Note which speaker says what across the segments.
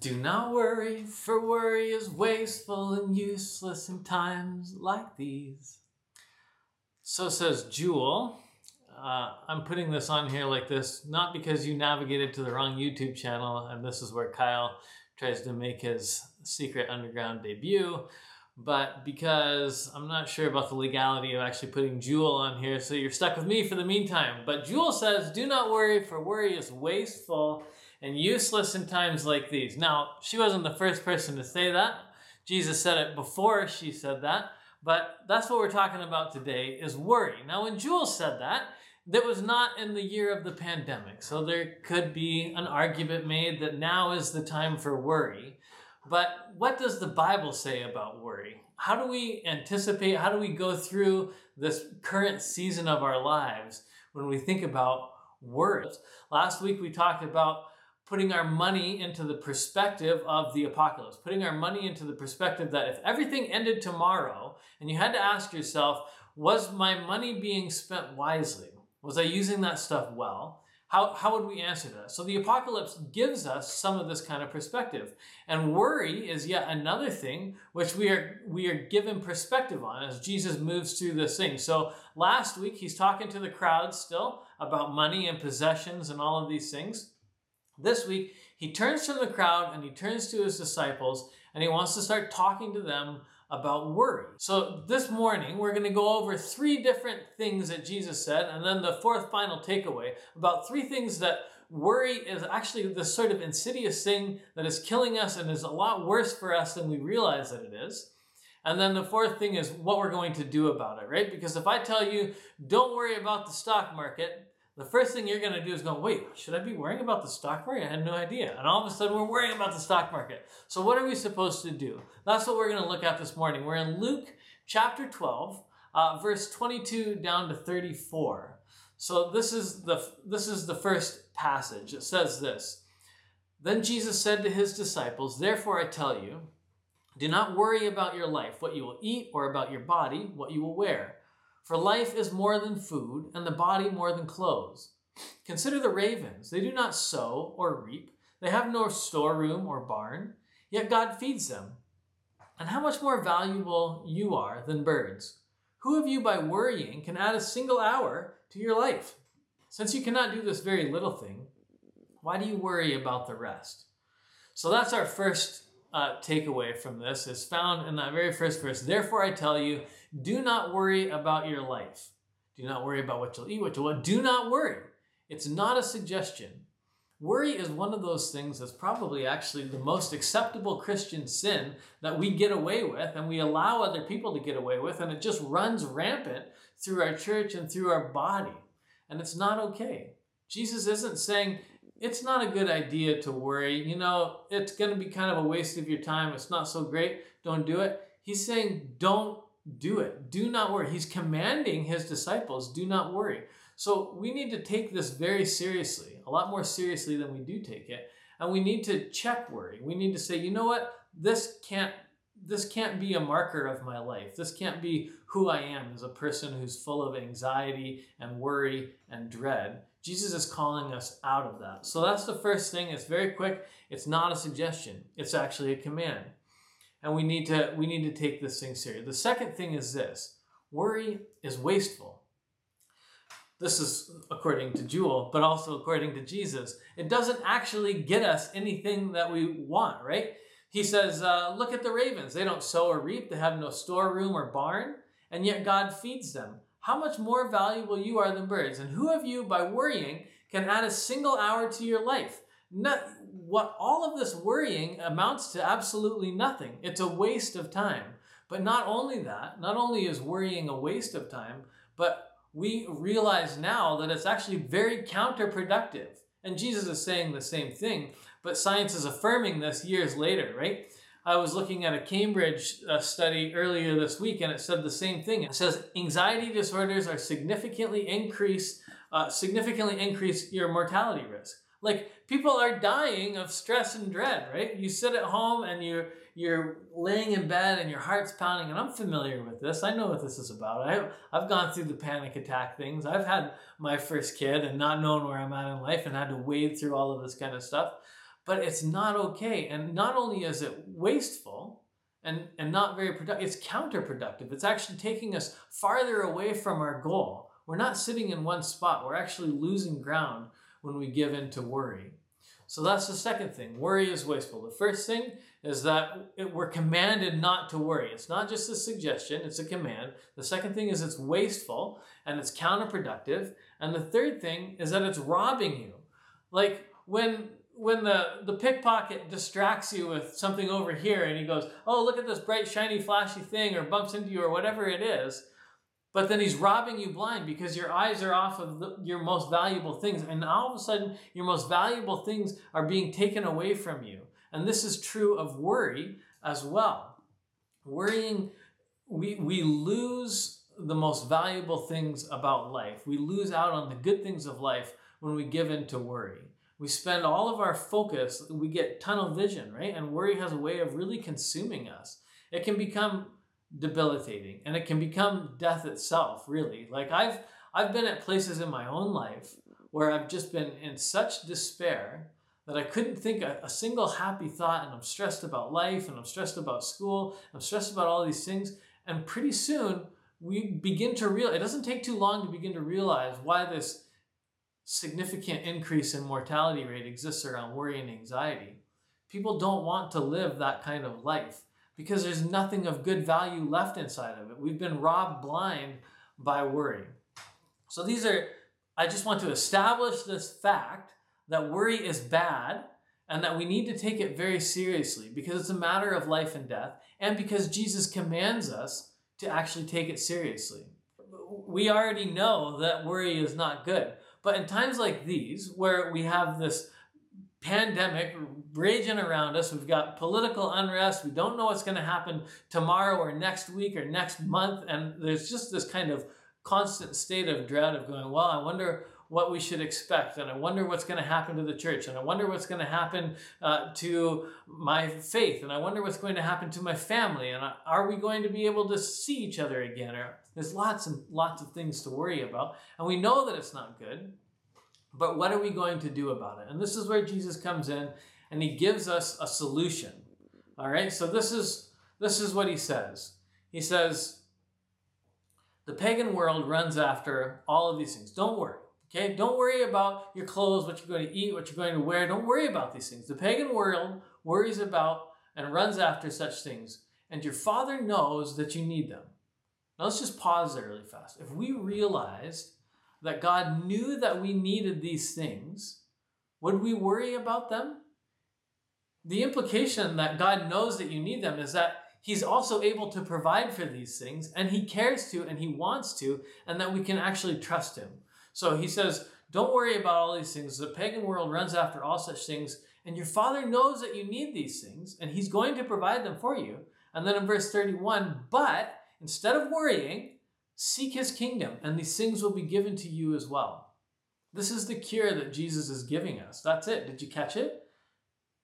Speaker 1: Do not worry, for worry is wasteful and useless in times like these. So says Jewel. Uh, I'm putting this on here like this, not because you navigated to the wrong YouTube channel, and this is where Kyle tries to make his secret underground debut, but because I'm not sure about the legality of actually putting Jewel on here, so you're stuck with me for the meantime. But Jewel says, Do not worry, for worry is wasteful and useless in times like these. Now, she wasn't the first person to say that. Jesus said it before she said that. But that's what we're talking about today is worry. Now, when Jewel said that, that was not in the year of the pandemic. So there could be an argument made that now is the time for worry. But what does the Bible say about worry? How do we anticipate, how do we go through this current season of our lives when we think about worry? Last week we talked about putting our money into the perspective of the apocalypse, putting our money into the perspective that if everything ended tomorrow and you had to ask yourself, was my money being spent wisely? Was I using that stuff well? How, how would we answer that? So the apocalypse gives us some of this kind of perspective. And worry is yet another thing which we are we are given perspective on as Jesus moves through this thing. So last week he's talking to the crowd still about money and possessions and all of these things. This week, he turns from the crowd and he turns to his disciples and he wants to start talking to them about worry. So this morning, we're going to go over three different things that Jesus said, and then the fourth final takeaway about three things that worry is actually this sort of insidious thing that is killing us and is a lot worse for us than we realize that it is. And then the fourth thing is what we're going to do about it, right? Because if I tell you, don't worry about the stock market, the first thing you're going to do is go, wait, should I be worrying about the stock market? I had no idea. And all of a sudden, we're worrying about the stock market. So, what are we supposed to do? That's what we're going to look at this morning. We're in Luke chapter 12, uh, verse 22 down to 34. So, this is, the, this is the first passage. It says this Then Jesus said to his disciples, Therefore, I tell you, do not worry about your life, what you will eat, or about your body, what you will wear. For life is more than food, and the body more than clothes. Consider the ravens. They do not sow or reap, they have no storeroom or barn, yet God feeds them. And how much more valuable you are than birds. Who of you, by worrying, can add a single hour to your life? Since you cannot do this very little thing, why do you worry about the rest? So that's our first uh, takeaway from this is found in that very first verse. Therefore, I tell you, do not worry about your life. Do not worry about what you'll eat, what you'll Do not worry. It's not a suggestion. Worry is one of those things that's probably actually the most acceptable Christian sin that we get away with and we allow other people to get away with, and it just runs rampant through our church and through our body. And it's not okay. Jesus isn't saying, it's not a good idea to worry. You know, it's going to be kind of a waste of your time. It's not so great. Don't do it. He's saying, don't do it. Do not worry. He's commanding his disciples, do not worry. So we need to take this very seriously, a lot more seriously than we do take it. And we need to check worry. We need to say, you know what? This can't this can't be a marker of my life. This can't be who I am as a person who's full of anxiety and worry and dread. Jesus is calling us out of that. So that's the first thing. It's very quick. It's not a suggestion. It's actually a command. And we need to we need to take this thing serious. The second thing is this. Worry is wasteful. This is according to Jewel, but also according to Jesus. It doesn't actually get us anything that we want, right? He says, uh, Look at the ravens. They don't sow or reap, they have no storeroom or barn, and yet God feeds them. How much more valuable you are than birds. And who of you, by worrying, can add a single hour to your life? Not, what all of this worrying amounts to absolutely nothing. It's a waste of time. But not only that, not only is worrying a waste of time, but we realize now that it's actually very counterproductive. And Jesus is saying the same thing, but science is affirming this years later, right? I was looking at a Cambridge uh, study earlier this week, and it said the same thing. It says anxiety disorders are significantly increase, uh, significantly increase your mortality risk. Like people are dying of stress and dread, right? You sit at home and you're you're laying in bed and your heart's pounding, and I'm familiar with this. I know what this is about. I, I've gone through the panic attack things. I've had my first kid and not known where I'm at in life and had to wade through all of this kind of stuff. But it's not okay. And not only is it wasteful and, and not very productive, it's counterproductive. It's actually taking us farther away from our goal. We're not sitting in one spot, we're actually losing ground when we give in to worry. So that's the second thing. Worry is wasteful. The first thing is that it, we're commanded not to worry. It's not just a suggestion, it's a command. The second thing is it's wasteful and it's counterproductive. And the third thing is that it's robbing you. Like when when the, the pickpocket distracts you with something over here and he goes, Oh, look at this bright, shiny, flashy thing, or bumps into you, or whatever it is, but then he's robbing you blind because your eyes are off of the, your most valuable things. And all of a sudden, your most valuable things are being taken away from you. And this is true of worry as well. Worrying, we, we lose the most valuable things about life. We lose out on the good things of life when we give in to worry. We spend all of our focus, we get tunnel vision, right? And worry has a way of really consuming us. It can become debilitating and it can become death itself, really. Like I've I've been at places in my own life where I've just been in such despair that I couldn't think a, a single happy thought and I'm stressed about life and I'm stressed about school, I'm stressed about all these things. And pretty soon we begin to realize it doesn't take too long to begin to realize why this significant increase in mortality rate exists around worry and anxiety. People don't want to live that kind of life because there's nothing of good value left inside of it. We've been robbed blind by worry. So these are, I just want to establish this fact that worry is bad and that we need to take it very seriously because it's a matter of life and death and because Jesus commands us to actually take it seriously. We already know that worry is not good. But in times like these, where we have this pandemic raging around us, we've got political unrest, we don't know what's going to happen tomorrow or next week or next month, and there's just this kind of constant state of dread of going, well, I wonder what we should expect. And I wonder what's going to happen to the church. And I wonder what's going to happen uh, to my faith. And I wonder what's going to happen to my family. And are we going to be able to see each other again? Or there's lots and lots of things to worry about. And we know that it's not good. But what are we going to do about it? And this is where Jesus comes in and he gives us a solution. All right? So this is this is what he says. He says the pagan world runs after all of these things. Don't worry. Okay, don't worry about your clothes, what you're going to eat, what you're going to wear. Don't worry about these things. The pagan world worries about and runs after such things, and your father knows that you need them. Now let's just pause there really fast. If we realized that God knew that we needed these things, would we worry about them? The implication that God knows that you need them is that He's also able to provide for these things, and He cares to, and He wants to, and that we can actually trust Him. So he says, Don't worry about all these things. The pagan world runs after all such things, and your father knows that you need these things, and he's going to provide them for you. And then in verse 31, but instead of worrying, seek his kingdom, and these things will be given to you as well. This is the cure that Jesus is giving us. That's it. Did you catch it?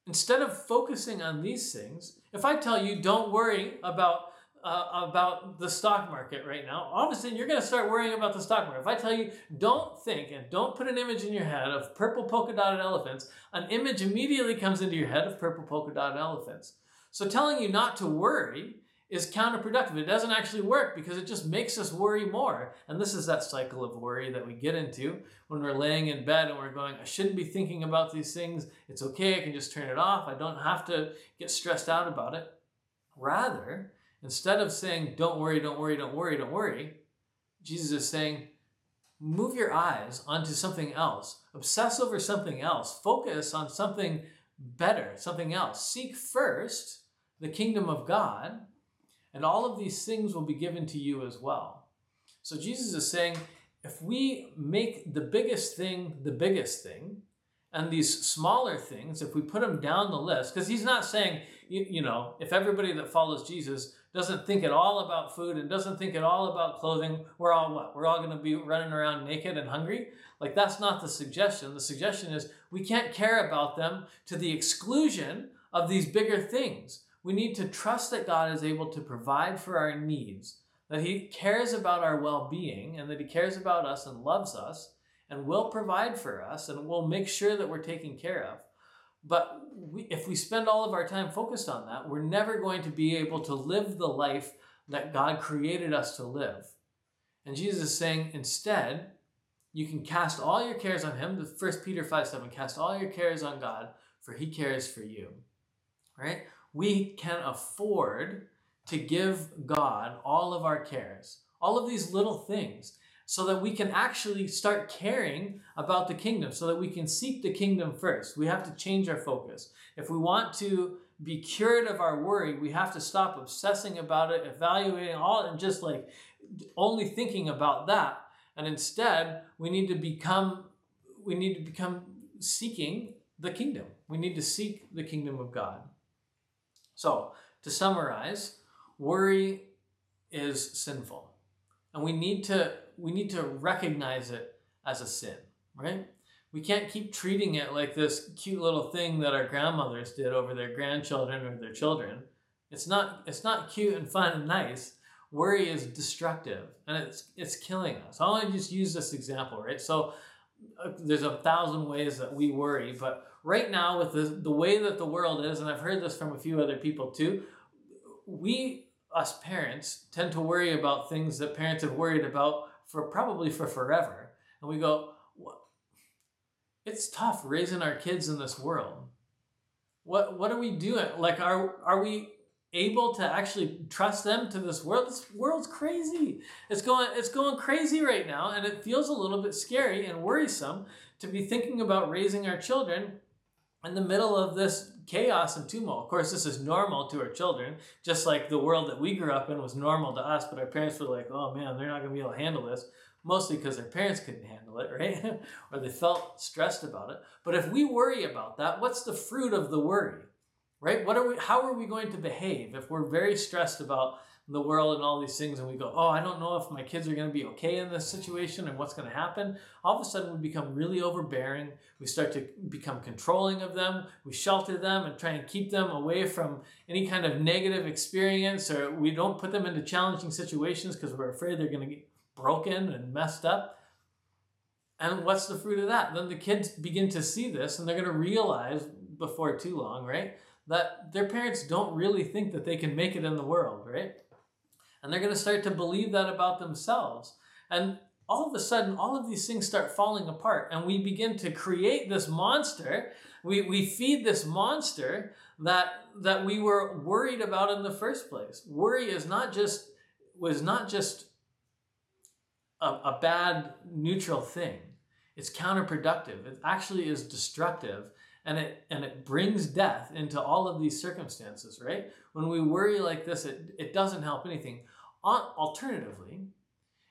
Speaker 1: Instead of focusing on these things, if I tell you, don't worry about uh, about the stock market right now, all of a sudden you're going to start worrying about the stock market. If I tell you, don't think and don't put an image in your head of purple polka dotted elephants, an image immediately comes into your head of purple polka dotted elephants. So telling you not to worry is counterproductive. It doesn't actually work because it just makes us worry more. And this is that cycle of worry that we get into when we're laying in bed and we're going, I shouldn't be thinking about these things. It's okay. I can just turn it off. I don't have to get stressed out about it. Rather, Instead of saying, don't worry, don't worry, don't worry, don't worry, Jesus is saying, move your eyes onto something else. Obsess over something else. Focus on something better, something else. Seek first the kingdom of God, and all of these things will be given to you as well. So Jesus is saying, if we make the biggest thing the biggest thing, and these smaller things, if we put them down the list, because he's not saying, you, you know, if everybody that follows Jesus doesn't think at all about food and doesn't think at all about clothing, we're all what? We're all going to be running around naked and hungry? Like, that's not the suggestion. The suggestion is we can't care about them to the exclusion of these bigger things. We need to trust that God is able to provide for our needs, that He cares about our well being, and that He cares about us and loves us, and will provide for us, and will make sure that we're taken care of. But we, if we spend all of our time focused on that, we're never going to be able to live the life that God created us to live. And Jesus is saying, instead, you can cast all your cares on him. The first Peter 5 7, cast all your cares on God, for he cares for you. Right? We can afford to give God all of our cares, all of these little things so that we can actually start caring about the kingdom, so that we can seek the kingdom first. We have to change our focus. If we want to be cured of our worry, we have to stop obsessing about it, evaluating all, and just like only thinking about that. And instead, we need to become we need to become seeking the kingdom. We need to seek the kingdom of God. So, to summarize, worry is sinful. And we need to we need to recognize it as a sin, right? We can't keep treating it like this cute little thing that our grandmothers did over their grandchildren or their children. It's not it's not cute and fun and nice. Worry is destructive and it's it's killing us. I want to just use this example, right? So uh, there's a thousand ways that we worry, but right now with the, the way that the world is, and I've heard this from a few other people too, we us parents tend to worry about things that parents have worried about for probably for forever. And we go, what? It's tough raising our kids in this world. What what are we doing? Like are are we able to actually trust them to this world? This world's crazy. It's going it's going crazy right now and it feels a little bit scary and worrisome to be thinking about raising our children in the middle of this chaos and tumult. Of course, this is normal to our children, just like the world that we grew up in was normal to us, but our parents were like, oh man, they're not going to be able to handle this. Mostly because their parents couldn't handle it, right? or they felt stressed about it. But if we worry about that, what's the fruit of the worry? Right? What are we how are we going to behave if we're very stressed about the world and all these things and we go, oh, I don't know if my kids are going to be okay in this situation and what's going to happen, all of a sudden we become really overbearing. We start to become controlling of them. We shelter them and try and keep them away from any kind of negative experience or we don't put them into challenging situations because we're afraid they're going to get broken and messed up. And what's the fruit of that? Then the kids begin to see this and they're going to realize before too long, right? That their parents don't really think that they can make it in the world, right? And they're going to start to believe that about themselves. And all of a sudden, all of these things start falling apart. And we begin to create this monster. We, we feed this monster that, that we were worried about in the first place. Worry is not just, was not just a, a bad neutral thing. It's counterproductive. It actually is destructive and it and it brings death into all of these circumstances right when we worry like this it, it doesn't help anything Alternatively,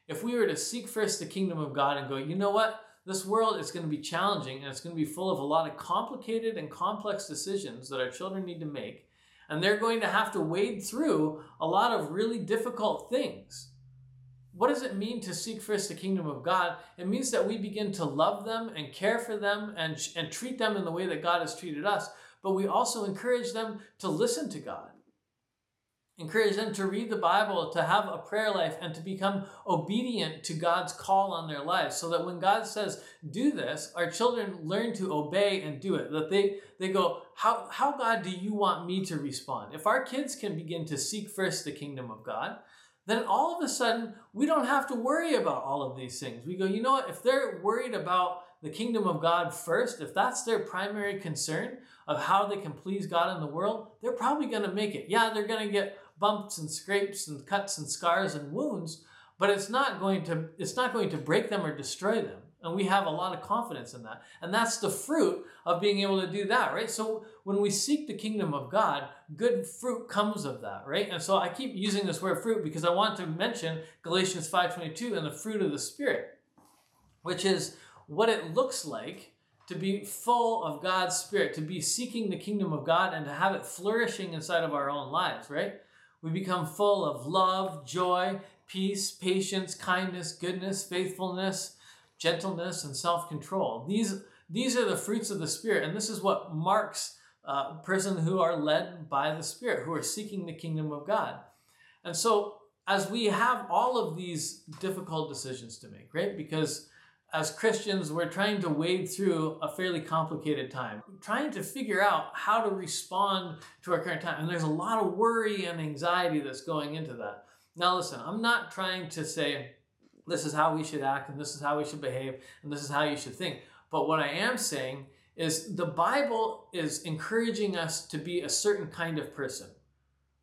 Speaker 1: if we were to seek first the kingdom of God and go, you know what? This world is going to be challenging and it's going to be full of a lot of complicated and complex decisions that our children need to make. And they're going to have to wade through a lot of really difficult things. What does it mean to seek first the kingdom of God? It means that we begin to love them and care for them and, and treat them in the way that God has treated us. But we also encourage them to listen to God encourage them to read the Bible, to have a prayer life, and to become obedient to God's call on their lives. So that when God says, do this, our children learn to obey and do it. That they, they go, how, how God do you want me to respond? If our kids can begin to seek first the kingdom of God, then all of a sudden we don't have to worry about all of these things. We go, you know what? If they're worried about the kingdom of God first, if that's their primary concern of how they can please God in the world, they're probably going to make it. Yeah, they're going to get bumps and scrapes and cuts and scars and wounds, but it's not going to it's not going to break them or destroy them. And we have a lot of confidence in that. And that's the fruit of being able to do that, right? So when we seek the kingdom of God, good fruit comes of that, right? And so I keep using this word fruit because I want to mention Galatians 5:22 and the fruit of the spirit, which is what it looks like to be full of God's spirit, to be seeking the kingdom of God and to have it flourishing inside of our own lives, right? We become full of love, joy, peace, patience, kindness, goodness, faithfulness, gentleness, and self control. These, these are the fruits of the Spirit, and this is what marks uh, a person who are led by the Spirit, who are seeking the kingdom of God. And so, as we have all of these difficult decisions to make, right? Because as Christians, we're trying to wade through a fairly complicated time, trying to figure out how to respond to our current time. And there's a lot of worry and anxiety that's going into that. Now, listen, I'm not trying to say this is how we should act and this is how we should behave and this is how you should think. But what I am saying is the Bible is encouraging us to be a certain kind of person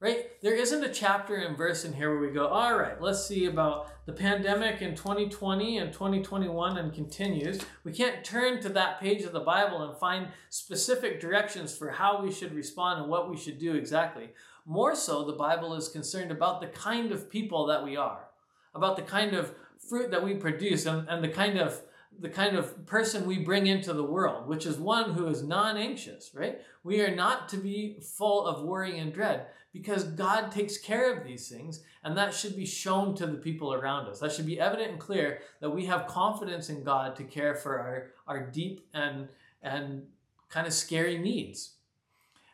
Speaker 1: right? There isn't a chapter and verse in here where we go, all right, let's see about the pandemic in 2020 and 2021 and continues. We can't turn to that page of the Bible and find specific directions for how we should respond and what we should do exactly. More so, the Bible is concerned about the kind of people that we are, about the kind of fruit that we produce and, and the kind of the kind of person we bring into the world, which is one who is non anxious, right? We are not to be full of worry and dread because God takes care of these things, and that should be shown to the people around us. That should be evident and clear that we have confidence in God to care for our, our deep and, and kind of scary needs.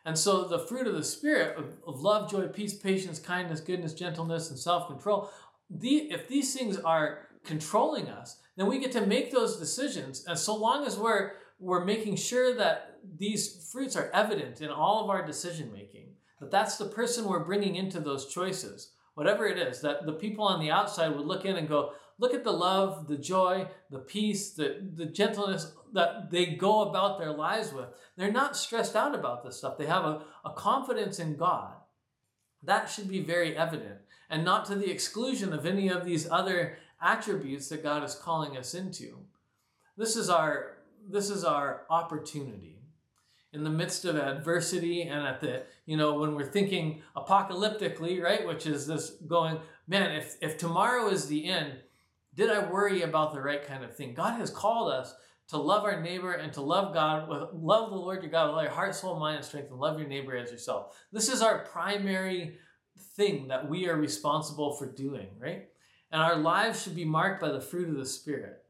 Speaker 1: And so the fruit of the Spirit of, of love, joy, peace, patience, kindness, goodness, gentleness, and self control, the, if these things are controlling us, then we get to make those decisions. And so long as we're, we're making sure that these fruits are evident in all of our decision making, that that's the person we're bringing into those choices, whatever it is, that the people on the outside would look in and go, look at the love, the joy, the peace, the, the gentleness that they go about their lives with. They're not stressed out about this stuff. They have a, a confidence in God. That should be very evident and not to the exclusion of any of these other attributes that God is calling us into. This is our this is our opportunity in the midst of adversity and at the you know when we're thinking apocalyptically right which is this going man if if tomorrow is the end did i worry about the right kind of thing? God has called us to love our neighbor and to love god with love the lord your god with all your heart soul mind and strength and love your neighbor as yourself. This is our primary thing that we are responsible for doing right? And our lives should be marked by the fruit of the Spirit.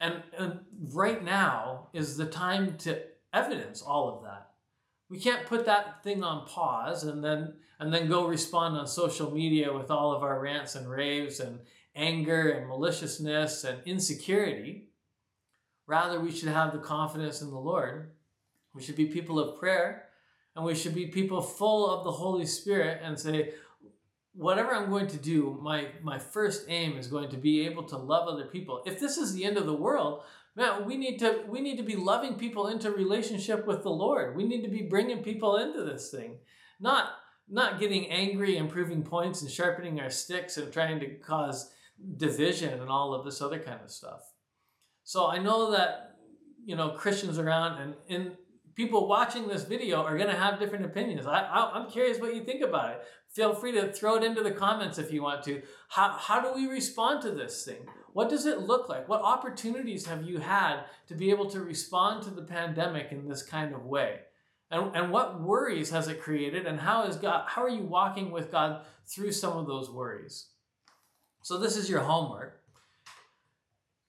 Speaker 1: And, and right now is the time to evidence all of that. We can't put that thing on pause and then and then go respond on social media with all of our rants and raves and anger and maliciousness and insecurity. Rather, we should have the confidence in the Lord. We should be people of prayer and we should be people full of the Holy Spirit and say, whatever I'm going to do, my my first aim is going to be able to love other people. If this is the end of the world, man, we need to we need to be loving people into relationship with the Lord. We need to be bringing people into this thing, not not getting angry and proving points and sharpening our sticks and trying to cause division and all of this other kind of stuff. So I know that you know Christians around and in people watching this video are going to have different opinions. I, I, am curious what you think about it. Feel free to throw it into the comments if you want to. How, how do we respond to this thing? What does it look like? What opportunities have you had to be able to respond to the pandemic in this kind of way? And, and what worries has it created? And how is God, how are you walking with God through some of those worries? So this is your homework.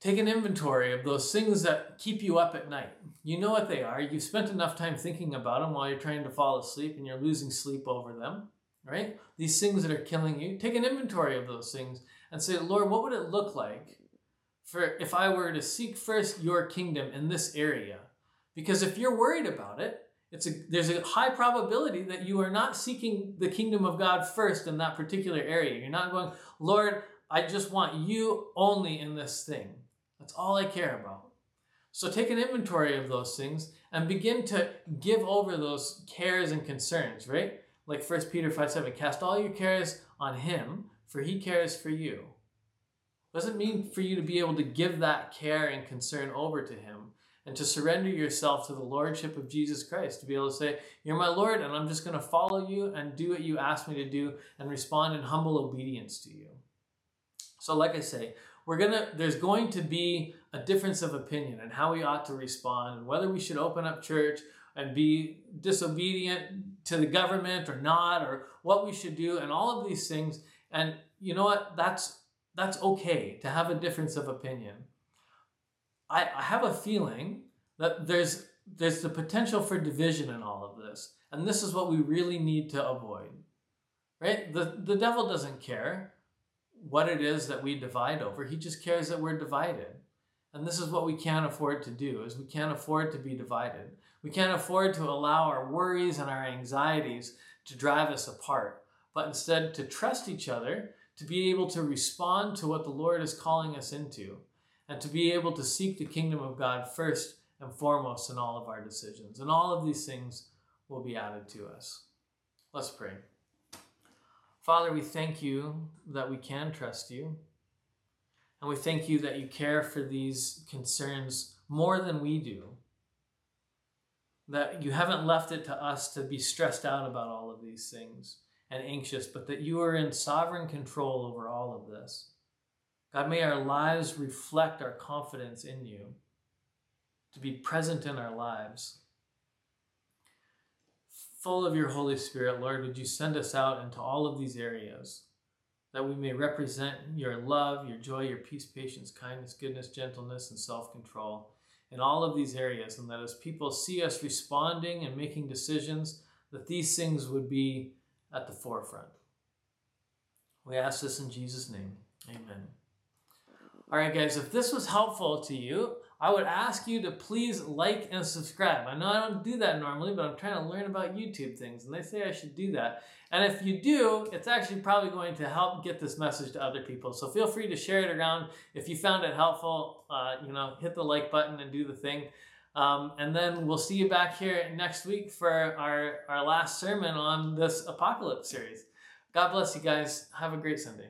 Speaker 1: Take an inventory of those things that keep you up at night. You know what they are. You've spent enough time thinking about them while you're trying to fall asleep and you're losing sleep over them, right? These things that are killing you. Take an inventory of those things and say, Lord, what would it look like for if I were to seek first your kingdom in this area? Because if you're worried about it, it's a, there's a high probability that you are not seeking the kingdom of God first in that particular area. You're not going, Lord, I just want you only in this thing. That's all I care about. So take an inventory of those things and begin to give over those cares and concerns, right? Like 1 Peter 5 7, cast all your cares on him, for he cares for you. Doesn't mean for you to be able to give that care and concern over to him and to surrender yourself to the lordship of Jesus Christ, to be able to say, You're my Lord, and I'm just going to follow you and do what you ask me to do and respond in humble obedience to you. So, like I say, we're gonna there's going to be a difference of opinion and how we ought to respond and whether we should open up church and be disobedient to the government or not or what we should do and all of these things and you know what that's that's okay to have a difference of opinion i, I have a feeling that there's there's the potential for division in all of this and this is what we really need to avoid right the the devil doesn't care what it is that we divide over. He just cares that we're divided. And this is what we can't afford to do is we can't afford to be divided. We can't afford to allow our worries and our anxieties to drive us apart, but instead to trust each other, to be able to respond to what the Lord is calling us into, and to be able to seek the kingdom of God first and foremost in all of our decisions. And all of these things will be added to us. Let's pray. Father, we thank you that we can trust you. And we thank you that you care for these concerns more than we do. That you haven't left it to us to be stressed out about all of these things and anxious, but that you are in sovereign control over all of this. God, may our lives reflect our confidence in you, to be present in our lives. Full of your Holy Spirit, Lord, would you send us out into all of these areas that we may represent your love, your joy, your peace, patience, kindness, goodness, gentleness, and self control in all of these areas. And that as people see us responding and making decisions, that these things would be at the forefront. We ask this in Jesus' name. Amen. All right, guys, if this was helpful to you, I would ask you to please like and subscribe. I know I don't do that normally, but I'm trying to learn about YouTube things, and they say I should do that. And if you do, it's actually probably going to help get this message to other people. So feel free to share it around. If you found it helpful, uh, you know, hit the like button and do the thing. Um, and then we'll see you back here next week for our, our last sermon on this apocalypse series. God bless you guys. Have a great Sunday.